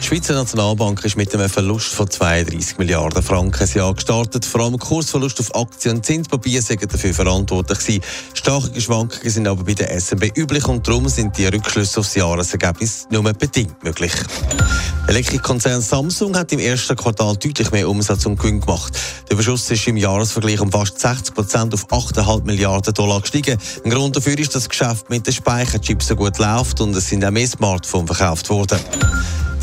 Die Schweizer Nationalbank ist mit einem Verlust von 32 Milliarden Franken ein Jahr gestartet. Vor allem Kursverlust auf Aktien und Zinspapier sind dafür verantwortlich gewesen. Starke Schwankungen sind aber bei der SNB üblich und darum sind die Rückschlüsse aufs Jahresergebnis nur bedingt möglich. Der Elektrokonzern Samsung hat im ersten Quartal deutlich mehr Umsatz und Gewinn gemacht. Der Überschuss ist im Jahresvergleich um fast 60 Prozent auf 8,5 Milliarden Dollar gestiegen. Ein Grund dafür ist, dass das Geschäft mit den Speicherchips so gut läuft und es sind auch mehr Smartphones verkauft worden.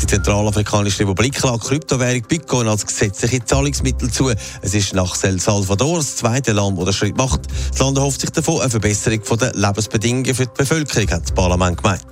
Die Zentralafrikanische Republik lässt Kryptowährung Bitcoin als gesetzliche Zahlungsmittel zu. Es ist nach El Salvador das zweite Land, das den Schritt macht. Das Land erhofft sich davon eine Verbesserung der Lebensbedingungen für die Bevölkerung, hat das Parlament gemeint.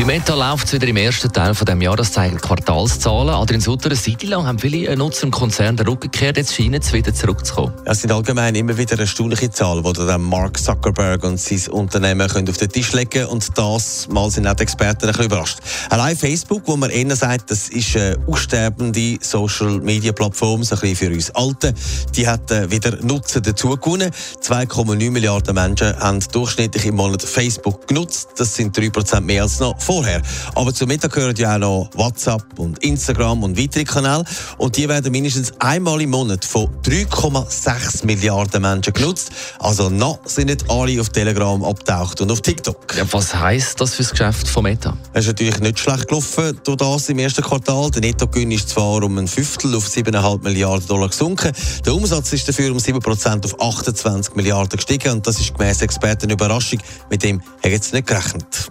Bei Meta läuft es wieder im ersten Teil von dem Jahr, das zeigen Quartalszahlen. Adrian Sutter, eine Zeit lang haben viele Nutzer im Konzern den Rücken gekehrt, jetzt scheinen sie wieder zurückzukommen. Es sind allgemein immer wieder erstaunliche Zahlen, die Mark Zuckerberg und sein Unternehmen können auf den Tisch legen können. Und das mal sind auch die Experten ein bisschen überrascht. Allein Facebook, wo man eher sagt, das ist eine aussterbende Social-Media-Plattform, so ein bisschen für uns Alte, die hat äh, wieder Nutzen dazu gewonnen. 2,9 Milliarden Menschen haben durchschnittlich im Monat Facebook genutzt. Das sind 3% mehr als noch vorher. Aber zum Mittag gehören ja auch noch WhatsApp und Instagram und weitere Kanäle. Und die werden mindestens einmal im Monat von 3,6 Milliarden Menschen genutzt. Also noch sind nicht alle auf Telegram abtaucht und auf TikTok. Ja, was heisst das für das Geschäft von Meta? Es ist natürlich nicht schlecht gelaufen durch das im ersten Quartal. Der Nettogewinn ist zwar um ein Fünftel auf 7,5 Milliarden Dollar gesunken. Der Umsatz ist dafür um 7% auf 28 Milliarden gestiegen. Und das ist gemäss Experten eine Überraschung. Mit dem haben sie nicht gerechnet.